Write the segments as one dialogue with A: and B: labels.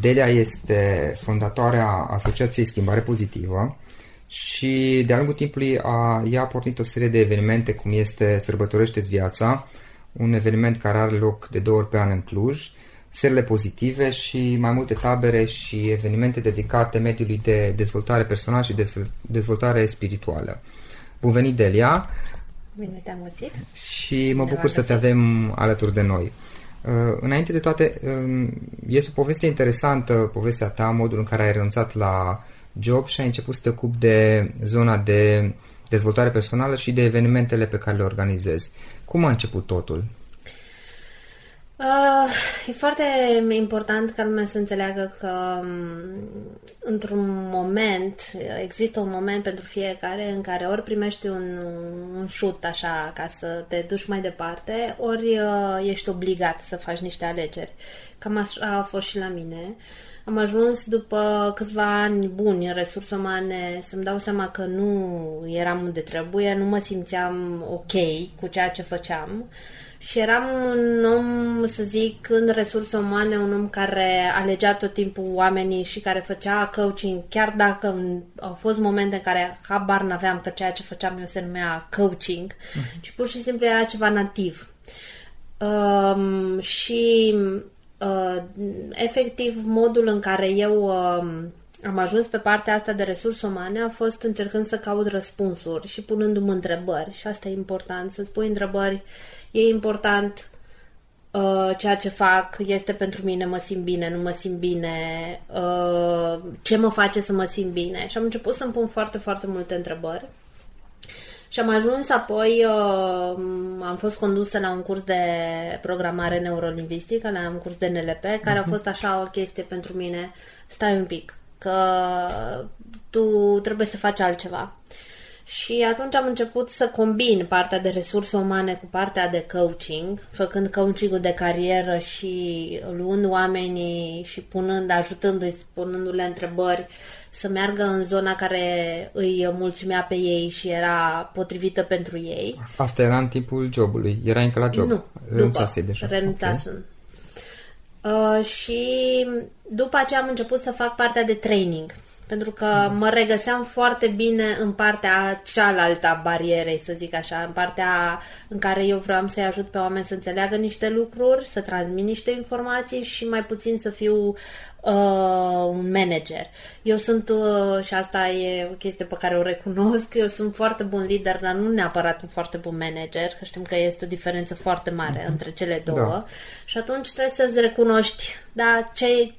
A: Delia este fondatoarea Asociației Schimbare Pozitivă și de-a lungul timpului a, ea a pornit o serie de evenimente cum este sărbătorește viața, un eveniment care are loc de două ori pe an în Cluj, serile pozitive și mai multe tabere și evenimente dedicate mediului de dezvoltare personală și dezvoltare spirituală. Bun venit, Delia!
B: Bine te-am auzit!
A: Și mă bucur să te avem alături de noi. Uh, înainte de toate, um, este o poveste interesantă, povestea ta, modul în care ai renunțat la job și ai început să te ocupi de zona de dezvoltare personală și de evenimentele pe care le organizezi. Cum a început totul?
B: Uh, e foarte important ca lumea să înțeleagă că um, într-un moment, există un moment pentru fiecare în care ori primești un, un șut așa ca să te duci mai departe, ori uh, ești obligat să faci niște alegeri. Cam așa a fost și la mine. Am ajuns după câțiva ani buni în resurse umane să-mi dau seama că nu eram unde trebuie, nu mă simțeam ok cu ceea ce făceam. Uh, și eram un om, să zic, în resurse umane, un om care alegea tot timpul oamenii și care făcea coaching, chiar dacă au fost momente în care habar n-aveam că ceea ce făceam eu se numea coaching, uh-huh. ci pur și simplu era ceva nativ. Um, și uh, efectiv modul în care eu uh, am ajuns pe partea asta de resurse umane a fost încercând să caut răspunsuri și punându-mă întrebări. Și asta e important, să-ți pui întrebări uh, e important uh, ceea ce fac este pentru mine, mă simt bine, nu mă simt bine, uh, ce mă face să mă simt bine. Și am început să-mi pun foarte, foarte multe întrebări. Și am ajuns apoi, uh, am fost condusă la un curs de programare neurolingvistică, la un curs de NLP, care uh-huh. a mhm. fost așa o chestie pentru mine, stai un pic, că tu trebuie să faci altceva. Uh, și atunci am început să combin partea de resurse umane cu partea de coaching, făcând coaching de carieră și luând oamenii și punând, ajutându-i, spunându-le întrebări, să meargă în zona care îi mulțumea pe ei și era potrivită pentru ei.
A: Asta era în timpul jobului, era încă la job.
B: Nu,
A: renunțase deja.
B: Renunțasem. Okay. Uh, și după aceea am început să fac partea de training pentru că mă regăseam foarte bine în partea cealaltă a barierei, să zic așa, în partea în care eu vreau să-i ajut pe oameni să înțeleagă niște lucruri, să transmit niște informații și mai puțin să fiu uh, un manager. Eu sunt, uh, și asta e o chestie pe care o recunosc, eu sunt foarte bun lider, dar nu neapărat un foarte bun manager, că știm că este o diferență foarte mare mm-hmm. între cele două. Da. Și atunci trebuie să-ți recunoști, da, ce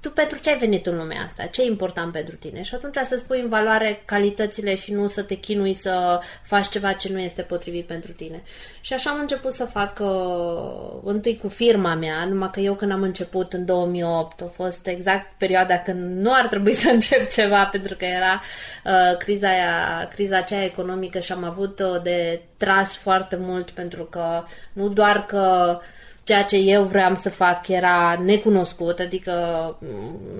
B: tu pentru ce ai venit în lumea asta? Ce e important pentru tine? Și atunci să spui în valoare calitățile și nu să te chinui să faci ceva ce nu este potrivit pentru tine. Și așa am început să fac uh, întâi cu firma mea, numai că eu când am început în 2008 a fost exact perioada când nu ar trebui să încep ceva pentru că era uh, criza, aia, criza aceea economică și am avut uh, de tras foarte mult pentru că nu doar că uh, ceea ce eu vreau să fac era necunoscut, adică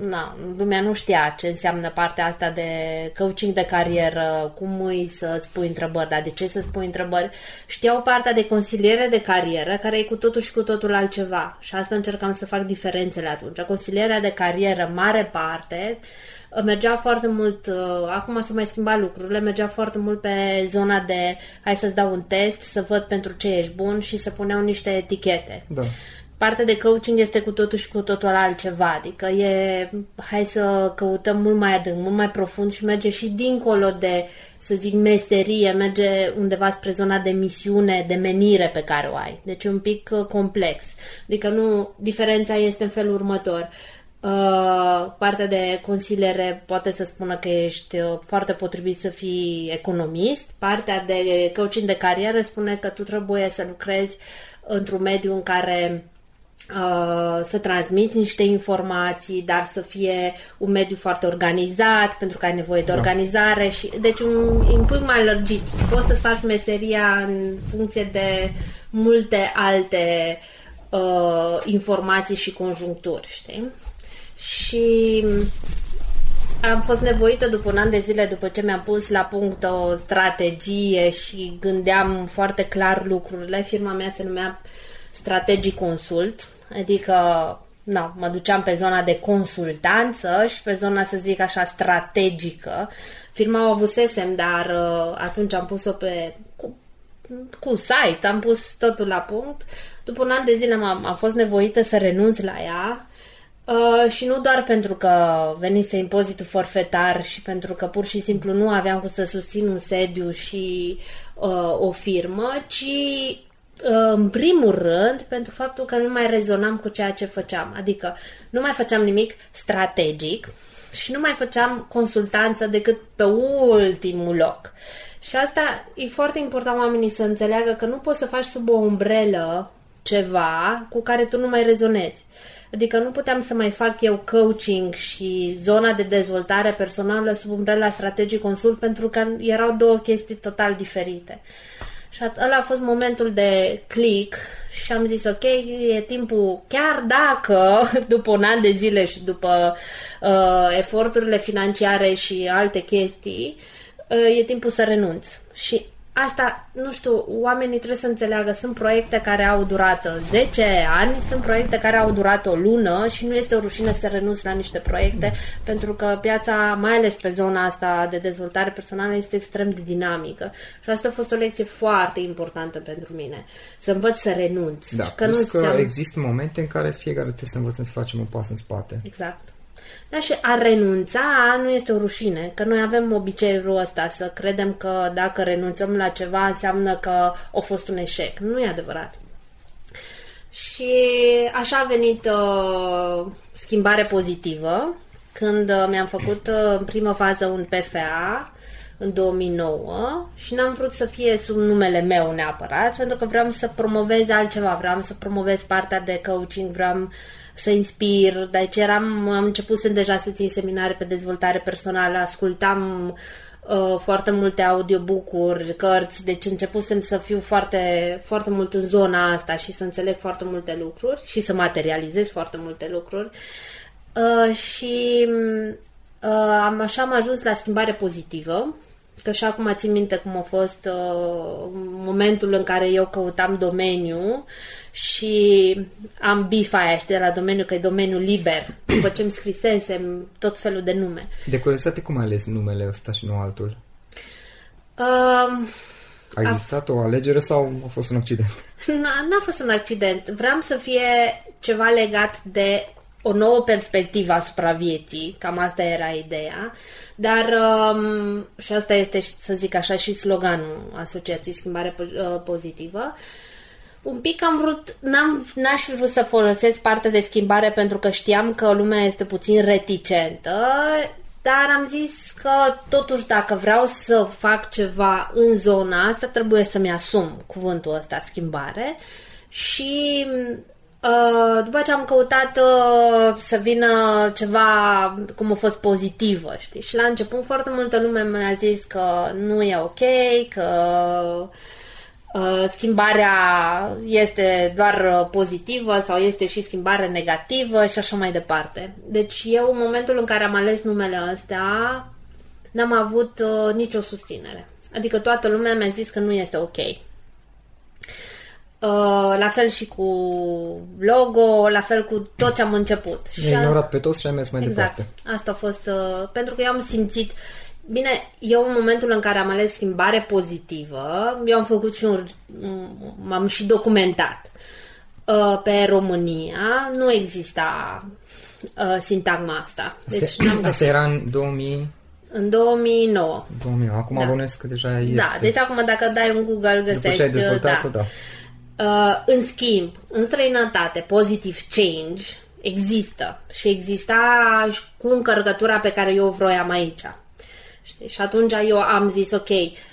B: na, lumea nu știa ce înseamnă partea asta de coaching de carieră, cum îi să-ți pui întrebări, dar de ce să-ți pui întrebări. Știau partea de consiliere de carieră, care e cu totul și cu totul altceva. Și asta încercam să fac diferențele atunci. Consilierea de carieră, mare parte, mergea foarte mult, uh, acum s-au mai schimbat lucrurile, mergea foarte mult pe zona de hai să-ți dau un test, să văd pentru ce ești bun și să puneau niște etichete.
A: Da.
B: Partea de coaching este cu totul și cu totul altceva, adică e hai să căutăm mult mai adânc, mult mai profund și merge și dincolo de, să zic, meserie, merge undeva spre zona de misiune, de menire pe care o ai. Deci un pic uh, complex. Adică nu, diferența este în felul următor. Uh, partea de consiliere poate să spună că ești uh, foarte potrivit să fii economist. Partea de coaching de carieră spune că tu trebuie să lucrezi într-un mediu în care uh, să transmiți niște informații, dar să fie un mediu foarte organizat, pentru că ai nevoie de da. organizare și deci un input mai lărgit. Poți să-ți faci meseria în funcție de multe alte uh, informații și conjuncturi, știi? Și am fost nevoită după un an de zile, după ce mi-am pus la punct o strategie și gândeam foarte clar lucrurile. Firma mea se numea Strategic Consult, adică na, mă duceam pe zona de consultanță și pe zona, să zic așa, strategică. Firma o avusesem, dar uh, atunci am pus-o pe cu, cu site, am pus totul la punct. După un an de zile am, am fost nevoită să renunț la ea Uh, și nu doar pentru că venise impozitul forfetar și pentru că pur și simplu nu aveam cum să susțin un sediu și uh, o firmă, ci uh, în primul rând pentru faptul că nu mai rezonam cu ceea ce făceam. Adică nu mai făceam nimic strategic și nu mai făceam consultanță decât pe ultimul loc. Și asta e foarte important oamenii să înțeleagă că nu poți să faci sub o umbrelă ceva cu care tu nu mai rezonezi. Adică nu puteam să mai fac eu coaching și zona de dezvoltare personală sub umbrela strategii consult pentru că erau două chestii total diferite. Și ăla a fost momentul de click și am zis ok, e timpul, chiar dacă după un an de zile și după uh, eforturile financiare și alte chestii, uh, e timpul să renunț. Și asta, nu știu, oamenii trebuie să înțeleagă, sunt proiecte care au durat 10 ani, sunt proiecte care au durat o lună și nu este o rușine să renunți la niște proiecte, mm. pentru că piața, mai ales pe zona asta de dezvoltare personală, este extrem de dinamică. Și asta a fost o lecție foarte importantă pentru mine, să învăț să renunț.
A: Da,
B: că
A: plus
B: nu
A: că
B: înseamnă...
A: există momente în care fiecare trebuie să învățăm să facem un pas în spate.
B: Exact. Da, și a renunța nu este o rușine, că noi avem obiceiul ăsta să credem că dacă renunțăm la ceva înseamnă că a fost un eșec. Nu e adevărat. Și așa a venit uh, schimbare pozitivă, când uh, mi-am făcut uh, în primă fază un PFA în 2009 și n-am vrut să fie sub numele meu neapărat, pentru că vreau să promovez altceva, vreau să promovez partea de coaching, vreau să inspir, deci eram, am început să deja să țin seminare pe dezvoltare personală, ascultam uh, foarte multe audiobook-uri, cărți, deci începusem să fiu foarte, foarte mult în zona asta și să înțeleg foarte multe lucruri și să materializez foarte multe lucruri. Uh, și uh, am, așa am ajuns la schimbare pozitivă, că și acum țin minte cum a fost uh, momentul în care eu căutam domeniu și am bifa aia, știi, de la domeniu, că e domeniul liber, după ce îmi scrisesem tot felul de nume.
A: De curiozitate, cum ai ales numele ăsta și nu altul?
B: Uh,
A: a existat a... o alegere sau a fost un accident?
B: N-a fost un accident. Vreau să fie ceva legat de o nouă perspectivă asupra vieții, cam asta era ideea, dar um, și asta este, să zic așa, și sloganul Asociației Schimbare uh, Pozitivă. Un pic am vrut, n-am, n-aș fi vrut să folosesc partea de schimbare pentru că știam că lumea este puțin reticentă, dar am zis că totuși dacă vreau să fac ceva în zona asta, trebuie să-mi asum cuvântul ăsta, schimbare. Și Uh, după ce am căutat uh, să vină ceva cum a fost pozitivă, știi? Și la început foarte multă lume mi-a zis că nu e ok, că uh, schimbarea este doar pozitivă sau este și schimbare negativă și așa mai departe. Deci eu, în momentul în care am ales numele ăstea, n-am avut uh, nicio susținere. Adică toată lumea mi-a zis că nu este ok. Uh, la fel și cu logo, la fel cu tot ce am început.
A: Ne și ignorat pe toți și am mers mai
B: exact.
A: departe.
B: Asta a fost, uh, pentru că eu am simțit, bine, eu în momentul în care am ales schimbare pozitivă, eu am făcut și un, m-am și documentat. Uh, pe România nu exista uh, sintagma asta. Deci
A: asta, n-am asta era în 2000...
B: În 2009.
A: 2009. Acum da. bănuiesc că deja este.
B: Da, deci acum dacă dai un Google găsești... După ce
A: ai dezvoltat-o,
B: da.
A: da.
B: Uh, în schimb, în străinătate, positive change există și exista și cu încărcătura pe care eu vroiam aici. Știi? Și atunci eu am zis, ok,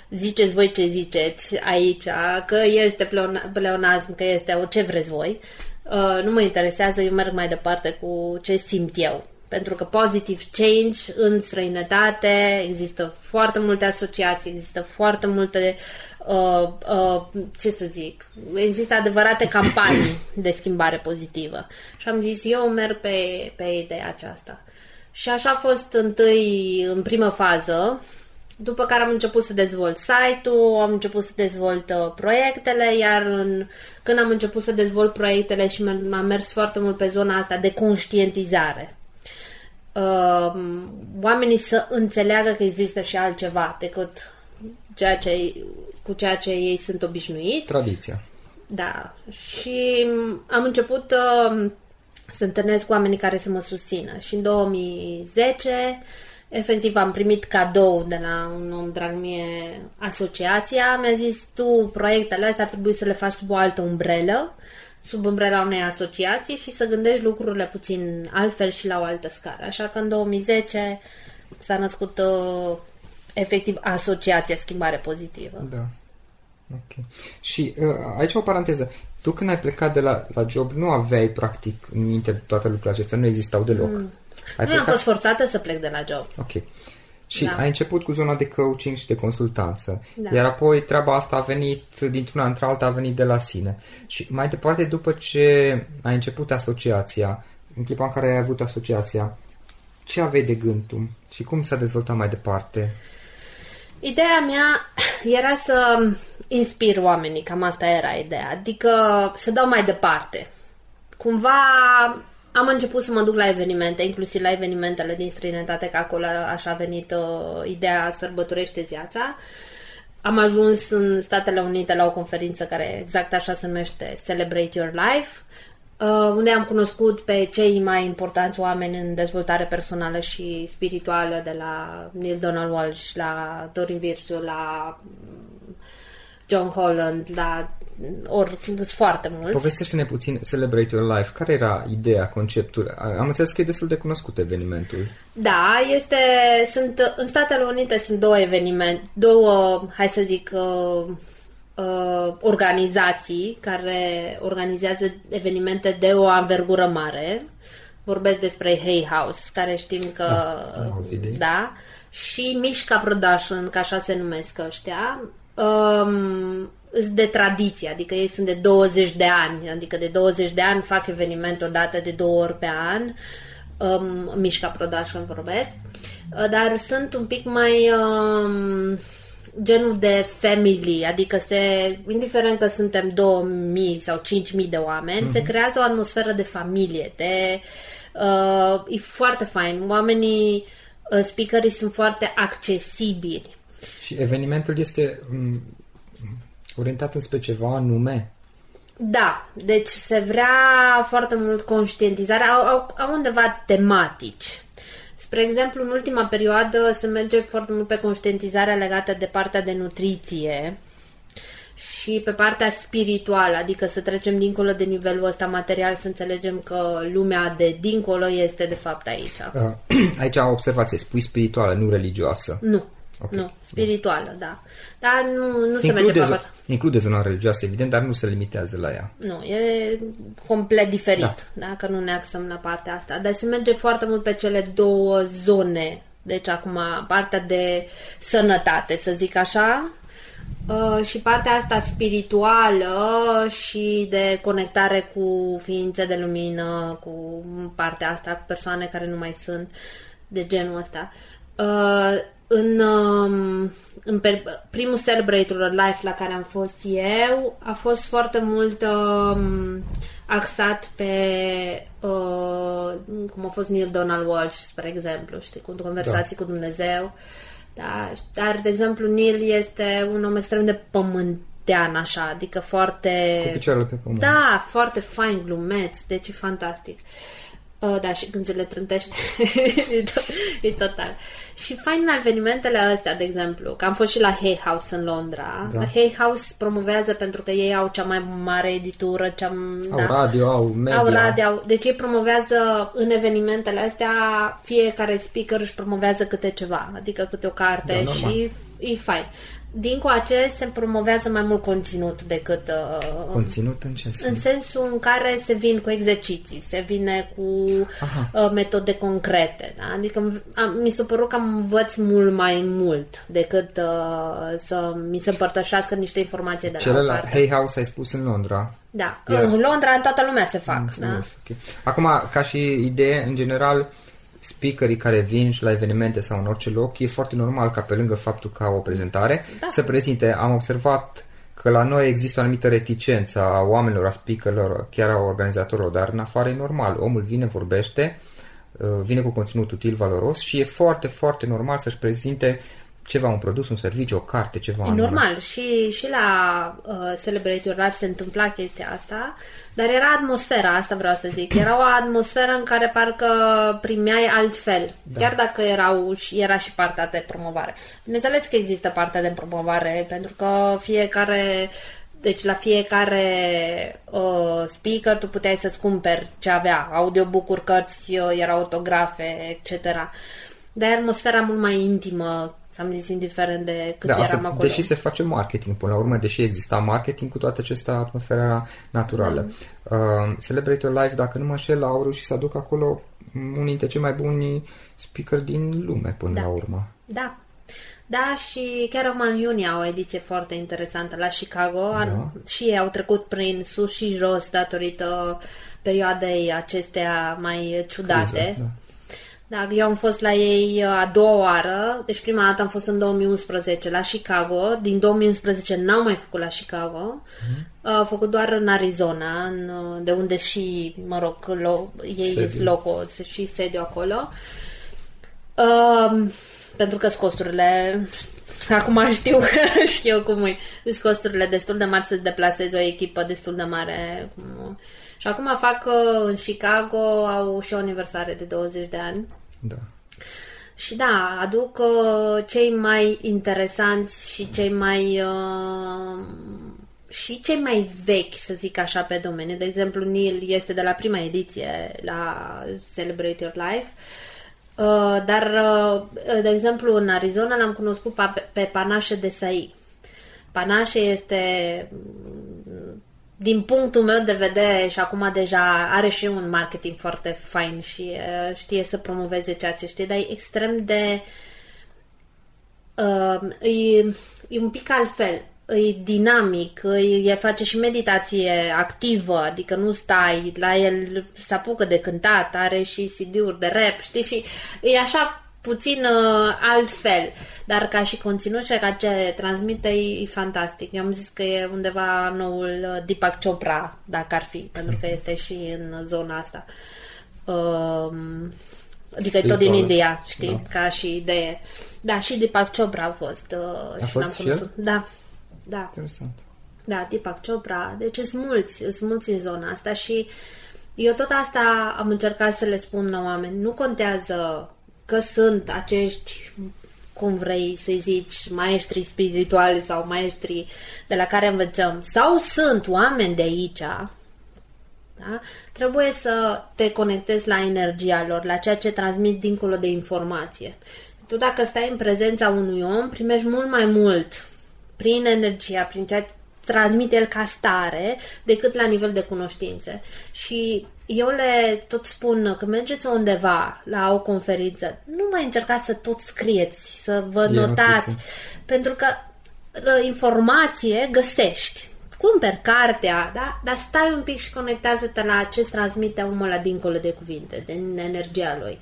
B: ziceți voi ce ziceți aici, că este pleonazm, că este o ce vreți voi. Uh, nu mă interesează, eu merg mai departe cu ce simt eu. Pentru că positive change în străinătate există foarte multe asociații, există foarte multe uh, uh, ce să zic, există adevărate campanii de schimbare pozitivă. Și am zis, eu merg pe, pe ideea aceasta. Și așa a fost întâi, în primă fază, după care am început să dezvolt site-ul, am început să dezvolt uh, proiectele, iar în, când am început să dezvolt proiectele și m-am mers foarte mult pe zona asta de conștientizare, uh, oamenii să înțeleagă că există și altceva decât ceea ce cu ceea ce ei sunt obișnuiți.
A: Tradiția.
B: Da. Și am început uh, să întâlnesc cu oamenii care să mă susțină. Și în 2010, efectiv, am primit cadou de la un om drag mie, asociația. Mi-a zis, tu, proiectele astea ar trebui să le faci sub o altă umbrelă, sub umbrela unei asociații și să gândești lucrurile puțin altfel și la o altă scară. Așa că în 2010 s-a născut uh, efectiv asociația schimbare pozitivă.
A: Da.
C: Ok. Și uh, aici o paranteză. Tu când ai plecat de la, la job nu aveai practic în minte toate lucrurile acestea, nu existau deloc. Mm.
B: Ai nu am fost forțată să plec de la job.
C: Ok. Și da. ai început cu zona de coaching și de consultanță. Da. Iar apoi treaba asta a venit dintr-una într-alta, a venit de la sine. Și mai departe, după ce ai început asociația, în clipa în care ai avut asociația, ce aveai de gând tu și cum s-a dezvoltat mai departe?
B: Ideea mea era să inspir oamenii, cam asta era ideea, adică să dau mai departe. Cumva am început să mă duc la evenimente, inclusiv la evenimentele din străinătate, că acolo așa a venit uh, ideea sărbătorește viața. Am ajuns în Statele Unite la o conferință care exact așa se numește Celebrate Your Life, uh, unde am cunoscut pe cei mai importanți oameni în dezvoltare personală și spirituală, de la Neil Donald Walsh, la Dorin Virtue, la John Holland, la ori sunt foarte mulți.
C: Povestește-ne puțin Celebrate Your Life. Care era ideea, conceptul? Am înțeles că e destul de cunoscut evenimentul.
B: Da, este, sunt, în Statele Unite sunt două evenimente, două, hai să zic, uh, uh, organizații care organizează evenimente de o anvergură mare. Vorbesc despre Hay House, care știm că... Da, da și Mișca Production, ca așa se numesc ăștia. Um, de tradiție, adică ei sunt de 20 de ani, adică de 20 de ani fac eveniment o dată de două ori pe an, um, Mișca Production vorbesc, uh, dar sunt un pic mai um, genul de family, adică se, indiferent că suntem 2000 sau 5000 de oameni, uh-huh. se mhm. creează o atmosferă de familie, de, uh, e foarte fain, oamenii, uh, speakerii sunt foarte accesibili.
C: Și evenimentul este orientat înspre ceva anume?
B: Da, deci se vrea foarte mult conștientizare, au, au, au undeva tematici. Spre exemplu, în ultima perioadă se merge foarte mult pe conștientizarea legată de partea de nutriție și pe partea spirituală, adică să trecem dincolo de nivelul ăsta material, să înțelegem că lumea de dincolo este de fapt aici.
C: Aici o observație, spui spirituală, nu religioasă.
B: Nu, Okay. Nu, spirituală, da. Dar nu, nu se merge pe
C: Include zona religioasă, evident, dar nu se limitează la ea.
B: Nu, e complet diferit, da. da? că nu ne axăm la partea asta. Dar se merge foarte mult pe cele două zone. Deci acum partea de sănătate, să zic așa, Uh, și partea asta spirituală și de conectare cu ființe de lumină, cu partea asta, cu persoane care nu mai sunt de genul ăsta. Uh, în, um, în primul Celebrator Life la care am fost eu a fost foarte mult um, axat pe uh, cum a fost Neil Donald Walsh, spre exemplu, știi, cu conversații da. cu Dumnezeu. Da, dar, de exemplu, Neil este un om extrem de pământean, așa, adică foarte...
C: Cu picioarele pe pământ.
B: Da, foarte fain, glumeț, deci e fantastic. Uh, Uh, da, și când se le trântește e, tot, e total. Și fain la evenimentele astea, de exemplu, că am fost și la Hay House în Londra. Da. La Hay House promovează pentru că ei au cea mai mare editură, cea,
C: au da, radio, au media.
B: Au radio, deci ei promovează în evenimentele astea, fiecare speaker își promovează câte ceva, adică câte o carte da, și e fain din coace se promovează mai mult conținut decât...
C: Uh, conținut în ce
B: sens? În sensul în care se vin cu exerciții, se vine cu uh, metode concrete. Da? Adică am, mi s-a părut că am învăț mult mai mult decât uh, să mi se împărtășească niște informații de
C: Cele
B: la,
C: la Hay House ai spus în Londra.
B: Da, Iar... în Londra în toată lumea se fac. Da? Okay.
C: Acum, ca și idee, în general, uh, speakerii care vin și la evenimente sau în orice loc, e foarte normal ca pe lângă faptul că au o prezentare da. să prezinte. Am observat că la noi există o anumită reticență a oamenilor, a speakerilor, chiar a organizatorilor, dar în afară e normal. Omul vine, vorbește, uh, vine cu conținut util, valoros și e foarte, foarte normal să-și prezinte ceva, un produs, un serviciu, o carte, ceva.
B: E normal. Și, și la uh, Celebrate Your Life se întâmpla chestia asta, dar era atmosfera, asta vreau să zic. Era o atmosferă în care parcă primeai altfel, da. chiar dacă erau, era și partea de promovare. Bineînțeles că există partea de promovare, pentru că fiecare deci la fiecare uh, speaker tu puteai să-ți cumperi ce avea, audiobook-uri, cărți, uh, era autografe, etc. Dar atmosfera mult mai intimă Am zis indiferent de câți
A: Da,
B: eram
A: asta,
B: acolo.
A: deși se face marketing până la urmă, deși exista marketing, cu toate acestea atmosfera naturală.
B: Da.
A: Uh, Celebrate Your Life, dacă nu mă înșel, au reușit să aducă acolo unii dintre cei mai buni speaker din lume până
B: Da.
A: la urmă.
B: Da. Da, și chiar acum în iunie au o ediție foarte interesantă la Chicago. Da. Și ei au trecut prin sus și jos datorită perioadei acestea mai ciudate.
A: Criză, da.
B: Da, eu am fost la ei uh, a doua oară, deci prima dată am fost în 2011 la Chicago, din 2011 n-au mai făcut la Chicago,
A: Mhm.
B: au făcut doar în Arizona, în, uh, de unde și, mă rog, lo, ei
A: Sediu.
B: sunt locul și sediu acolo. Um, pentru că sunt costurile acum știu știu cum e sunt costurile destul de mari să deplasezi o echipă destul de mare cum- și acum fac uh, în Chicago au și o aniversare de 20 de ani
A: Da.
B: și da, aduc uh, cei mai interesanți și cei mai uh, și cei mai vechi, să zic așa, pe domeniu. De exemplu, Neil este de la prima ediție la Celebrate Your Life. Uh, dar, uh, de exemplu, în Arizona l-am cunoscut pe, pe Panache de Sai. Panache este din punctul meu de vedere și acum deja are și un marketing foarte fain și uh, știe să promoveze ceea ce știe, dar e extrem de uh, e, e un pic altfel. E dinamic, e, face și meditație activă, adică nu stai, la el se apucă de cântat, are și CD-uri de rap, știi, și e așa puțin uh, altfel, dar ca și conținut și ca ce transmite e, e fantastic. Eu am zis că e undeva noul uh, Deepak Chopra, dacă ar fi, pentru că este și în zona asta. Um, adică e tot din
A: Spirituală.
B: India, știi,
A: Da.
B: ca și idee. Da, și Deepak Chopra a fost. Uh,
A: A
B: și
A: fost
B: l-am
A: și
B: cunoscut.
A: el?
B: Da, da.
A: Interesant.
B: Da, Deepak Chopra. Deci sunt mulți, sunt mulți în zona asta și eu tot asta am încercat să le spun la oameni. Nu contează că sunt acești, cum vrei să-i zici, maestri spirituali sau maestri de la care învățăm, sau sunt oameni de aici, da? trebuie să te conectezi la energia lor, la ceea ce transmit dincolo de informație. Tu dacă stai în prezența unui om, primești mult mai mult prin energia, prin ceea ce transmite el ca stare, decât la nivel de cunoștințe. Și eu le tot spun că mergeți undeva la o conferință, nu mai încercați să tot scrieți, să vă
A: E
B: notați,
A: notițe.
B: pentru că uh, informație găsești. Cumperi cartea, da? dar stai un pic și conectează-te la ce îți transmite omul ăla dincolo de cuvinte, din energia lui.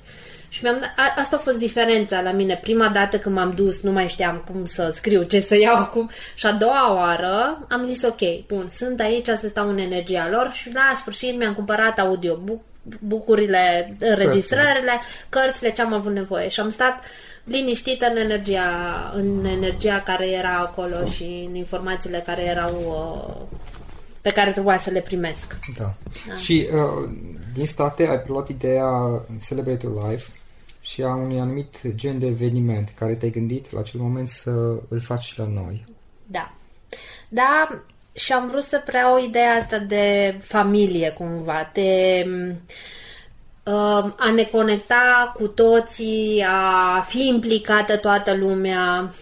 B: Și mi-am dat, a, asta a fost diferența la mine. Prima dată când m-am dus, nu mai știam cum să scriu, ce să iau acum. Și a doua oară am zis, ok, bun, sunt aici să stau în energia lor și la sfârșit mi-am cumpărat audiobook bucurile, înregistrările, cărțile ce am avut nevoie și am stat liniștită în energia, în energia care era acolo și în informațiile care erau uh, pe care trebuia să le primesc.
A: Da. Și uh, din state ai preluat ideea Celebrate Your Life și a unui anumit gen de eveniment care te-ai gândit la acel moment să îl faci și la noi.
B: Da. Da, și am vrut să preiau ideea asta de familie cumva, de uh, a ne conecta cu toții, a fi implicată toată lumea.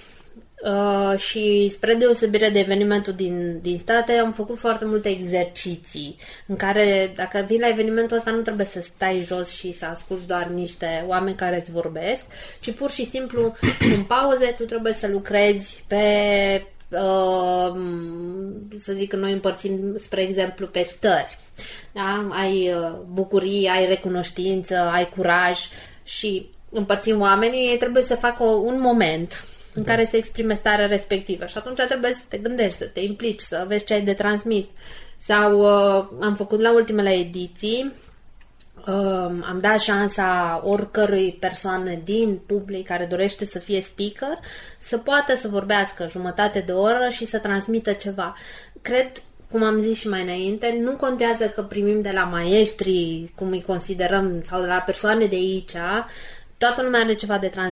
B: Uh, și spre deosebire de evenimentul din, din state am făcut foarte multe exerciții în care dacă vii la evenimentul ăsta nu trebuie să stai jos și să asculti doar niște oameni care îți vorbesc, ci pur și simplu în pauze tu trebuie să lucrezi pe uh, să zic că noi împărțim, spre exemplu, pe stări. Da? Ai uh, bucurie, ai recunoștință, ai curaj și împărțim oamenii, ei trebuie să facă o, un moment în care să exprime starea respectivă și atunci trebuie să te gândești, să te implici, să vezi ce ai de transmis. Sau uh, am făcut la ultimele ediții Um, am dat șansa oricărui persoană din public care dorește să fie speaker să poată să vorbească jumătate de oră și să transmită ceva. Cred, cum am zis și mai înainte, nu contează că primim de la maestri, cum îi considerăm, sau de la persoane de aici, toată lumea are ceva de transmis.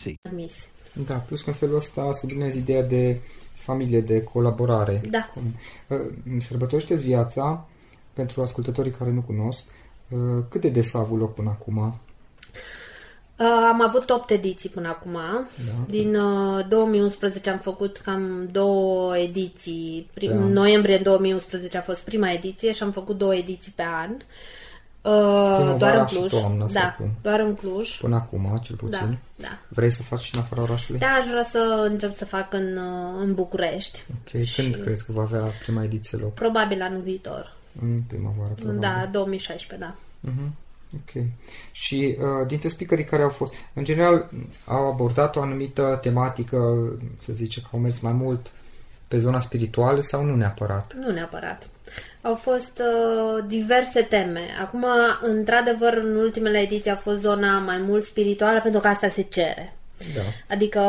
B: Transmis.
C: Da, plus că în felul ăsta sublinezi ideea de familie, de colaborare.
B: Da.
C: Cum, uh, Sărbătorește-ți viața, pentru ascultătorii care nu cunosc, uh, cât de des a avut loc până acum?
B: Uh, am avut 8 ediții până acum. Da. Din uh, 2011 am făcut cam două ediții. Prim,
C: Pe an.
B: noiembrie 2011 a fost prima ediție și am făcut două ediții pe an. Uh,
C: Primăvara
B: doar în
C: și
B: Cluj.
C: toamna, sau
B: da,
C: cum?
B: doar în Cluj.
C: Până acum, cel puțin.
B: Da, da.
C: Vrei să faci și în afara orașului?
B: Da, aș vrea să încep să fac în, uh, în București.
C: Ok, când crezi că va avea prima ediție loc?
B: Probabil anul viitor.
C: În primăvară, probabil.
B: Da, 2016, da.
C: Mhm. Ok. Și uh, dintre speakerii care au fost, în general, au abordat o anumită tematică, să zice că au mers mai mult pe zona spirituală sau nu neapărat?
B: Nu neapărat. Au fost uh, diverse teme. Acum, într-adevăr, în ultimele ediții a fost zona mai mult spirituală pentru că asta se cere.
C: Da.
B: Adică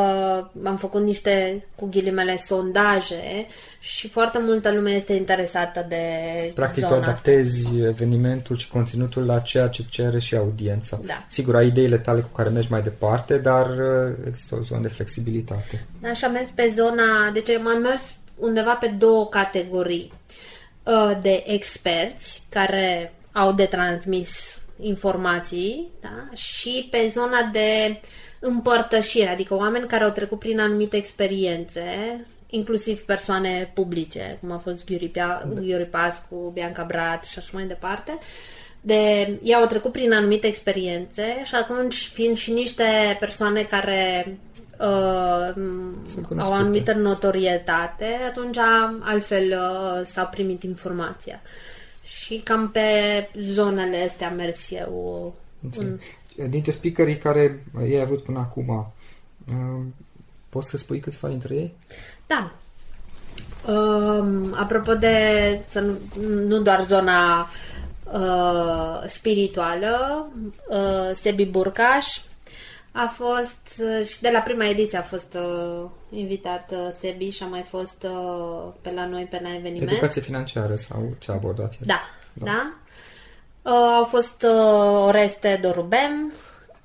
B: am făcut niște, cu ghilimele, sondaje și foarte multă lume este interesată de
C: Practic tu
B: zona asta.
C: adaptezi evenimentul și conținutul la ceea ce cere și audiența.
B: Da.
C: Sigur, ai ideile tale cu care mergi mai departe, dar uh, există o zonă de flexibilitate.
B: Da, și am mers pe zona, deci am mers undeva pe două categorii uh, de experți care au de transmis informații da? și pe zona de împărtășire, adică oameni care au trecut prin anumite experiențe, inclusiv persoane publice, cum a fost Ghiuri, Pia- Ghiuri Pascu, Bianca Brat și așa mai departe, de ei au trecut prin anumite experiențe și atunci fiind și niște persoane care uh, au
C: cunoscute.
B: o anumită notorietate, atunci altfel uh, s-a primit informația. Și cam pe zonele astea am mers eu. În...
C: Dintre speakerii care i-ai avut până acum, uh, poți să spui câțiva dintre ei?
B: Da. Um, apropo de să nu, nu doar zona uh, spirituală, uh, Sebi Burcaș a fost uh, și de la prima ediție a fost uh, invitat uh, Sebi și a mai fost uh, pe la noi pe la eveniment.
C: Educație financiară sau ce a abordat el?
B: Da, da. da. Uh, au fost uh, Oreste Dorubem,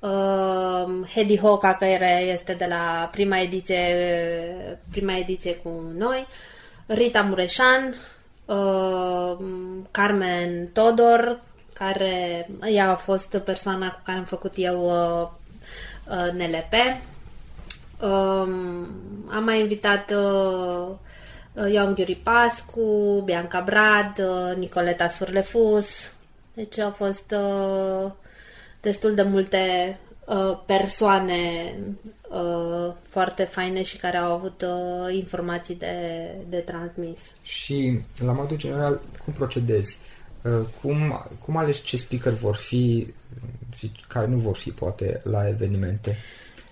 B: uh, Hedy Hoca, care este de la prima ediție, prima ediție cu noi, Rita Mureșan, uh, Carmen Todor, care ea a fost persoana cu care am făcut eu uh, uh, NLP. Um, am mai invitat uh, Ioan Ghiuri Pascu, Bianca Brad, uh, Nicoleta Surlefus. Deci au fost uh, destul de multe uh, persoane uh, foarte faine și care au avut uh, informații de, de transmis.
C: Și, la modul general, cum procedezi? Uh, Cum, cum alegi ce speaker vor fi, zici, care nu vor fi, poate, la evenimente?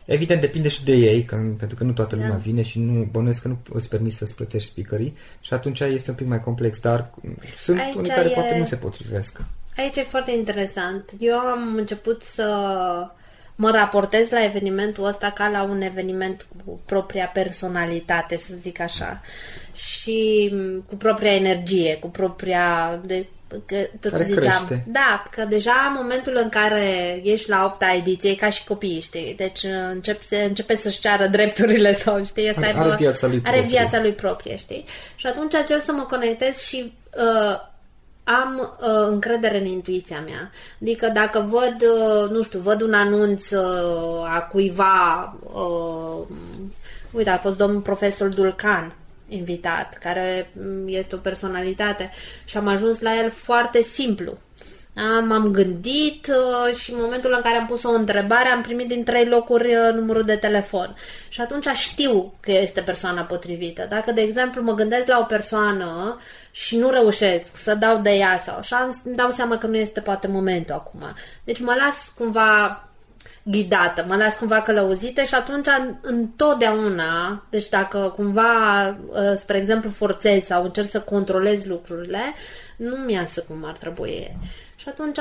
C: Evident, depinde și de ei, că, pentru că nu toată lumea
B: Da.
C: vine și nu bănuiesc că nu îți permiți să-ți plătești speakerii și atunci este un pic mai complex, dar sunt
B: Aici
C: unii care
B: e-
C: poate nu se potrivesc.
B: Aici e foarte interesant. Eu am început să mă raportez la evenimentul ăsta ca la un eveniment cu propria personalitate, să zic așa, și m, cu propria energie, cu propria... De, că, tot
C: Care
B: ziceam,
C: crește.
B: Da, că deja în momentul în care ești la opta ediție, e ca și copiii, știi? Deci încep, se, începe să-și ceară drepturile sau, știi? Să
C: Are-
B: aibă-
C: are viața lui
B: Are
C: proprie.
B: viața lui proprie, știi? Și atunci încerc să mă conectez și uh, am uh, încredere în intuiția mea. Adică dacă văd, uh, nu știu, văd un anunț uh, a cuiva, uh, uite, a fost domnul profesor Dulcan invitat, care mm, este o personalitate și am ajuns la el foarte simplu. Am, am gândit uh, și în momentul în care am pus o întrebare am primit din trei locuri uh, numărul de telefon. Și atunci știu că este persoana potrivită. Dacă, de exemplu, mă gândesc la o persoană și nu reușesc să dau de ea sau așa, îmi dau seama că nu este poate momentul acum. Deci mă las cumva ghidată, mă las cumva călăuzită și atunci întotdeauna, deci dacă cumva, uh, spre exemplu, forțez sau încerc să controlez lucrurile, nu mi iasă cum ar trebui. Și atunci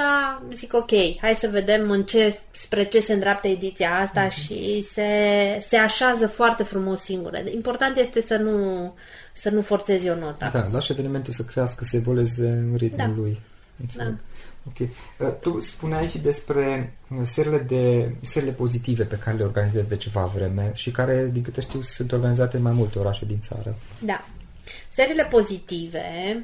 B: zic, ok, hai să vedem în ce, spre ce se îndreaptă ediția asta mm-hmm. și se, se așează foarte frumos singură. Important este să nu, să nu forțezi o notă.
C: Da, lași evenimentul să crească, să evolueze în ritmul da. lui. Înțeleg. Da. Ok. Uh, tu spuneai și despre uh, serile, de, serile pozitive pe care le organizezi de ceva vreme și care, din câte știu, sunt organizate în mai multe orașe din țară.
B: Da. Serile pozitive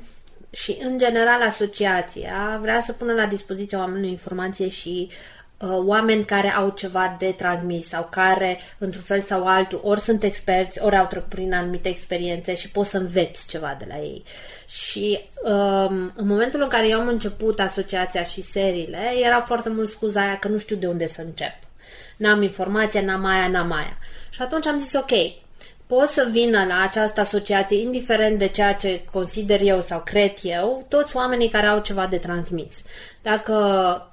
B: și, în general, asociația vrea să pună la dispoziția oamenilor informație și uh, oameni care au ceva de transmis sau care, într-un fel sau altul, ori sunt experți, ori au trecut prin anumite experiențe și poți să înveți ceva de la ei. Și um, în momentul în care eu am început asociația și seriile, era foarte mult scuza aia că nu știu de unde să încep. N-am informația, n-am aia, n-am aia. Și atunci am zis, ok, pot să vină la această asociație, indiferent de ceea ce consider eu sau cred eu, toți oamenii care au ceva de transmis. Dacă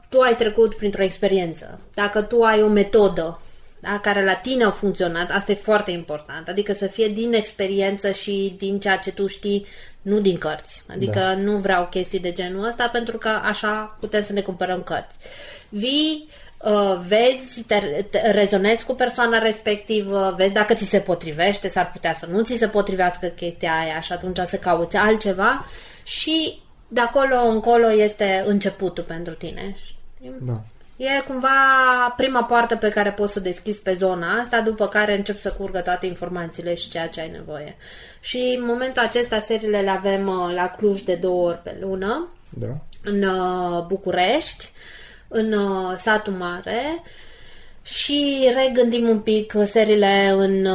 B: tu ai trecut printr-o experiență, dacă tu ai o metodă da, care la tine au funcționat, asta e foarte important. Adică să fie din experiență și din ceea ce tu știi, nu din cărți. Adică da. nu vreau chestii de genul ăsta pentru că așa putem să ne cumpărăm cărți. Vii, uh, vezi, te, te rezonezi cu persoana respectivă, vezi dacă ți se potrivește, s-ar putea să nu ți se potrivească chestia aia și atunci să cauți altceva și de acolo încolo este începutul pentru tine.
C: Da.
B: E cumva prima poartă pe care poți să o deschizi pe zona asta, după care încep să curgă toate informațiile și ceea ce ai nevoie. Și în momentul acesta seriile le avem uh, la Cluj de două ori pe lună,
C: da.
B: în uh, București, în uh, satul mare și regândim un pic seriile în,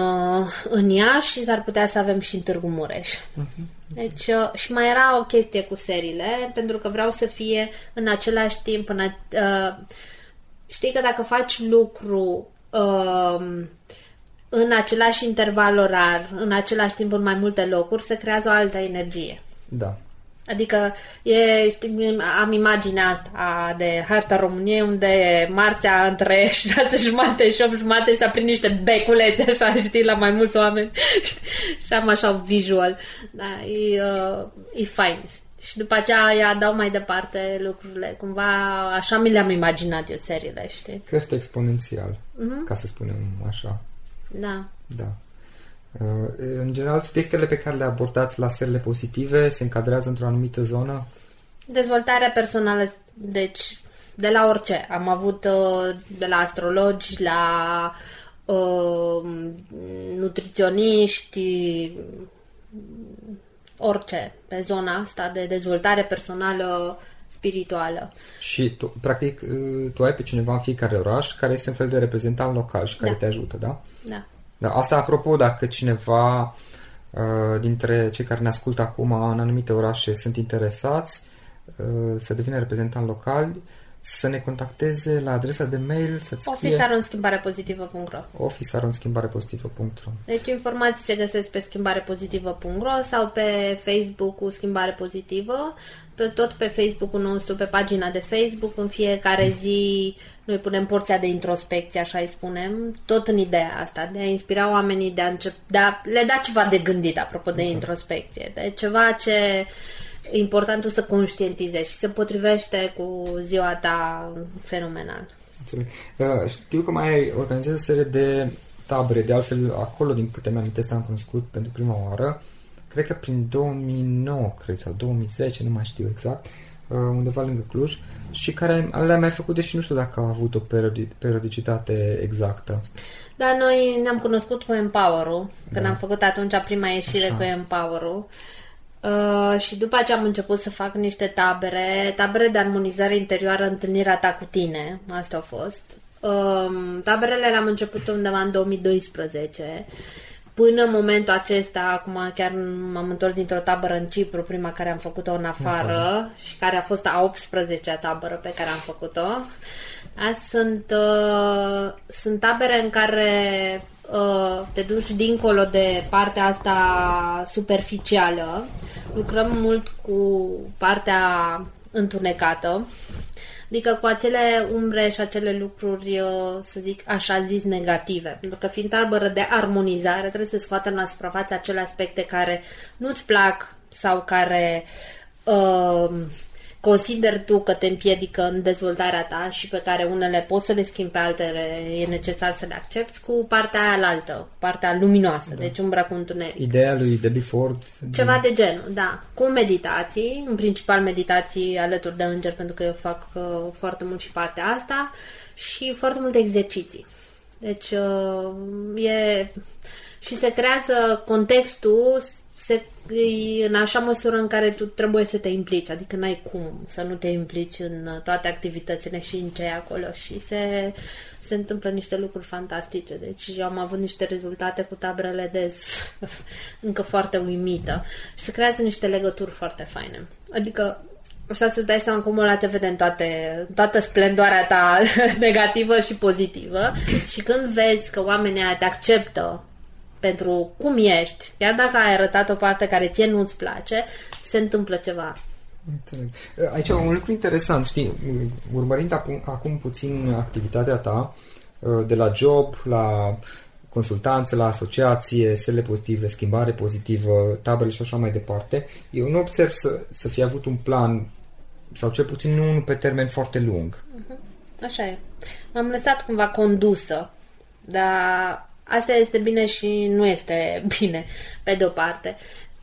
B: în Iași și s-ar putea să avem și în Târgu Mureș. Uh-huh. Deci, și mai era o chestie cu seriile, pentru că vreau să fie în același timp, în, uh, știi că dacă faci lucru uh, în același interval orar, în același timp în mai multe locuri, se creează o altă energie.
C: Da.
B: Adică e, știi, am imaginea asta de harta României unde marțea între șase jumate și opt jumate s-a prin niște beculețe, așa, știi, la mai mulți oameni. și am așa visual. Da, e, uh, e fain. Și după aceea ia dau mai departe lucrurile. Cumva așa mi le-am imaginat eu seriile, știi?
C: Crește exponențial, uh-huh. ca să spunem așa.
B: Da.
C: Da. Uh, în general, subiectele pe care le abordați la serile pozitive se încadrează într-o anumită zonă?
B: Dezvoltarea personală, deci de la orice. Am avut uh, de la astrologi, la uh, nutriționiști, orice pe zona asta de dezvoltare personală spirituală.
C: Și tu, practic, tu ai pe cineva în fiecare oraș care este un fel de reprezentant local și care
B: da.
C: te ajută, da?
B: Da.
C: Da, asta apropo, dacă cineva uh, dintre cei care ne ascultă acum în anumite orașe sunt interesați uh, să devină reprezentant local, să ne contacteze la adresa de mail să-ți
B: officearonschimbare-pozitivă.ro
C: officearonschimbare-pozitivă.ro
B: Deci informații se găsesc pe schimbarepozitivă.ro sau pe Facebook cu Schimbare Pozitivă, pe, tot pe Facebook-ul nostru, pe pagina de Facebook, în fiecare zi noi punem porția de introspecție, așa îi spunem, tot în ideea asta, de a inspira oamenii, de a, încep, de a le da ceva de gândit, apropo de exact. introspecție, de ceva ce e important să conștientizezi și se potrivește cu ziua ta fenomenal.
C: Înțeleg. Uh, știu că mai organizezi o serie de tabere, de altfel acolo, din câte mi-am am cunoscut pentru prima oară, cred că prin 2009, cred, sau 2010, nu mai știu exact, uh, undeva lângă Cluj, și care le-am mai făcut, deși nu știu dacă au avut o periodicitate exactă.
B: Da, noi ne-am cunoscut cu Empower-ul, când da. am făcut atunci prima ieșire Așa. cu Empower-ul. Uh, și după aceea am început să fac niște tabere, tabere de armonizare interioară, întâlnirea ta cu tine, asta a fost. Uh, taberele le-am început undeva în 2012 până în momentul acesta, acum chiar m-am întors dintr-o tabără în Cipru, prima care am făcut-o în afară, afară. și care a fost a 18-a tabără pe care am făcut-o. Azi sunt, uh, sunt tabere în care uh, te duci dincolo de partea asta superficială. Lucrăm mult cu partea întunecată, adică cu acele umbre și acele lucruri, uh, să zic, așa zis, negative. Pentru că fiind tabără de armonizare, trebuie să scoată la suprafață acele aspecte care nu-ți plac sau care uh, consider tu că te împiedică în dezvoltarea ta și pe care unele poți să le schimbi, pe altele e necesar să le accepti, cu partea aia altă, partea luminoasă, da. deci umbra cu întuneric.
C: Ideea lui Debbie Ford.
B: Ceva de genul, da. Cu meditații, în principal meditații alături de îngeri, pentru că eu fac uh, foarte mult și partea asta, și foarte multe exerciții. Deci uh, e... și se creează contextul se, în așa măsură în care tu trebuie să te implici, adică n-ai cum să nu te implici în toate activitățile și în ce e acolo și se, se întâmplă niște lucruri fantastice. Deci eu am avut niște rezultate cu tabrele de încă foarte uimită și se creează niște legături foarte faine. Adică așa să-ți dai seama cum ăla te vede în toate, toată splendoarea ta negativă și pozitivă și când vezi că oamenii te acceptă pentru cum ești, chiar dacă ai arătat o parte care ție nu-ți place, se întâmplă ceva.
C: Înțeleg. Aici un lucru interesant, știi, urmărind acum puțin activitatea ta, de la job, la consultanță, la asociație, sele pozitive, schimbare pozitivă, tabele și așa mai departe, eu nu observ să, să fi avut un plan, sau cel puțin nu unul pe termen foarte lung.
B: Mhm. Așa e. M-am lăsat cumva condusă, dar Asta este bine și nu este bine, pe de-o parte.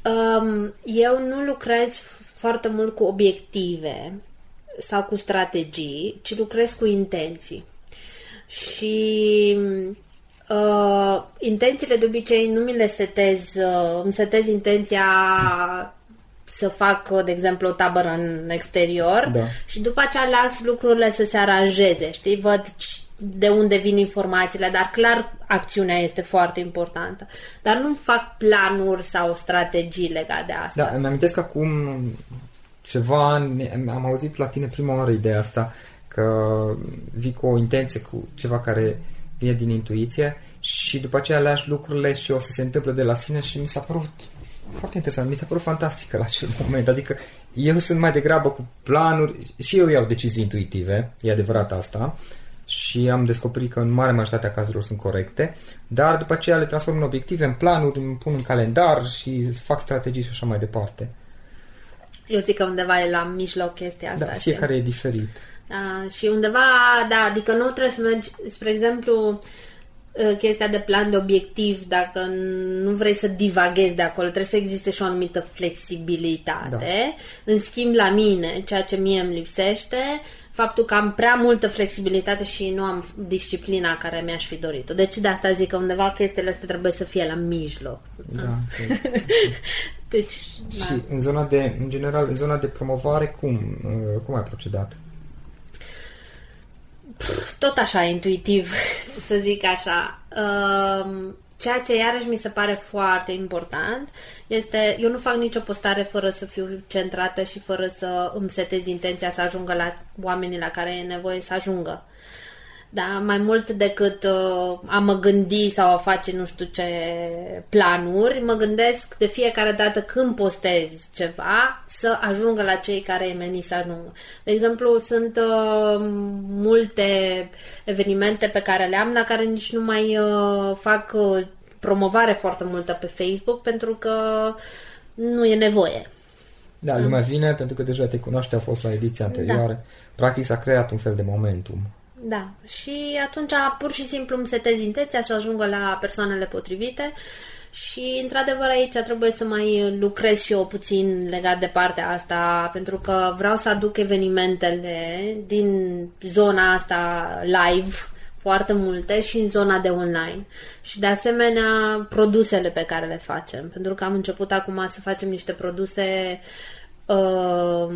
B: Um, eu nu lucrez foarte mult cu obiective sau cu strategii, ci lucrez cu intenții. Și uh, intențiile de obicei nu mi le setez, uh, îmi setez intenția să fac, de exemplu, o tabără în exterior da. și după aceea las lucrurile să se aranjeze, știi? Văd de unde vin informațiile, dar clar acțiunea este foarte importantă. Dar nu fac planuri sau strategii legate de asta.
C: Da, îmi amintesc că acum ceva ani am auzit la tine prima oară ideea asta, că vii cu o intenție, cu ceva care vine din intuiție și după aceea lași lucrurile și o să se întâmple de la sine și mi s-a părut foarte interesant, mi s-a părut fantastică la acel moment, adică eu sunt mai degrabă cu planuri și eu iau decizii intuitive, e adevărat asta, și am descoperit că în mare majoritatea cazurilor sunt corecte, dar după aceea le transform în obiective, în planuri, îmi pun în calendar și fac strategii și așa mai departe.
B: Eu zic că undeva e la mijloc chestia asta.
C: Da, fiecare știi? e diferit.
B: Da, și undeva, da, adică nu trebuie să mergi, spre exemplu, ă, chestia de plan de obiectiv, dacă nu vrei să divaghezi de acolo, trebuie să existe și o anumită flexibilitate. Da. În schimb, la mine, ceea ce mie îmi lipsește, faptul că am prea multă flexibilitate și nu am disciplina care mi-aș fi dorit-o. Deci de asta zic că undeva chestiile astea trebuie să fie la mijloc.
C: Da. deci, da. Și în zona de, în general, în zona de promovare, cum, uh, cum ai procedat?
B: Tot așa, intuitiv, să zic așa. Uh, Ceea ce iarăși mi se pare foarte important este, eu nu fac nicio postare fără să fiu centrată și fără să îmi setez intenția să ajungă la oamenii la care e nevoie să ajungă. Da, mai mult decât uh, a mă gândi sau a face nu știu ce planuri, mă gândesc de fiecare dată când postez ceva să ajungă la cei care e menit să ajungă. De exemplu, sunt uh, multe evenimente pe care le am, la care nici nu mai uh, fac uh, promovare foarte multă pe Facebook pentru că nu e nevoie.
C: Da, lumea vine pentru că deja te cunoaște, a fost la ediția da. anterioară. Da. Practic s-a creat un fel de momentum.
B: Da, și atunci pur și simplu îmi setez intenția și ajungă la persoanele potrivite și într-adevăr aici trebuie să mai lucrez și eu puțin legat de partea asta pentru că vreau să aduc evenimentele din zona asta live foarte multe și în zona de online. Și de asemenea produsele pe care le facem, pentru că am început acum să facem niște produse uh,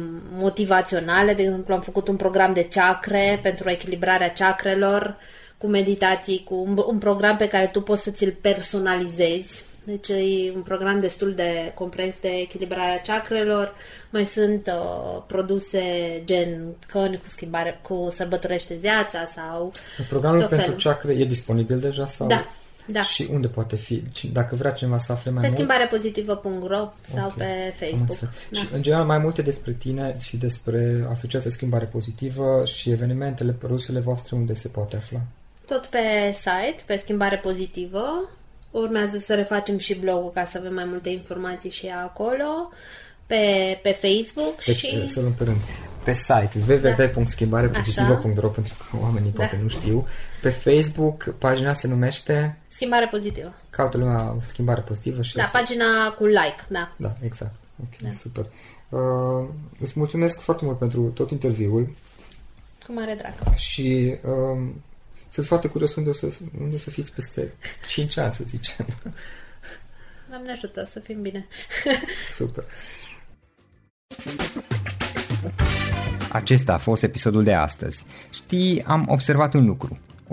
B: motivaționale, de exemplu am făcut un program de chakre pentru echilibrarea chakrelor, cu meditații, cu un, un program pe care tu poți să ți-l personalizezi. Deci e un program destul de complex de echilibrare a chakrelor. Mai sunt uh, produse gen căni cu schimbare, cu sărbătorește viața sau...
A: Programul
B: tot
A: pentru
B: felul.
A: chakre e disponibil deja? Sau?
B: Da, da.
A: Și unde poate fi? Ci- Dacă vrea cineva să afle mai
B: Pe
A: mult?
B: schimbarepozitivă.ro sau
A: Ok,
B: pe
A: am
B: Facebook.
A: înțeles.
B: Da.
A: Și în general mai multe despre tine și despre Asociația Schimbare Pozitivă și evenimentele, produsele voastre unde se poate afla?
B: Tot pe site, pe schimbare pozitivă. Urmează să refacem și blogul ca să avem mai multe informații și acolo. Pe, pe Facebook
A: Deci,
B: și...
A: să luăm pe rând. Pe site www.schimbarepozitivă.ro pentru că oamenii poate
B: Da.
A: nu știu. Pe Facebook, pagina se numește
B: Schimbare pozitivă.
A: Caută lumea Schimbare Pozitivă și o
B: Da,
A: să-
B: pagina cu like, da.
A: Da, exact. Ok, da. super. Uh, îți mulțumesc foarte mult pentru tot interviul
B: Cu mare drag.
A: și uh, sunt foarte curios unde o, să, unde o să fiți peste 5 ani, să zicem.
B: Doamne ajută să fim bine.
A: Super. Acesta a fost episodul de astăzi. Știi, am observat un lucru.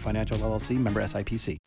D: Financial LLC member SIPC.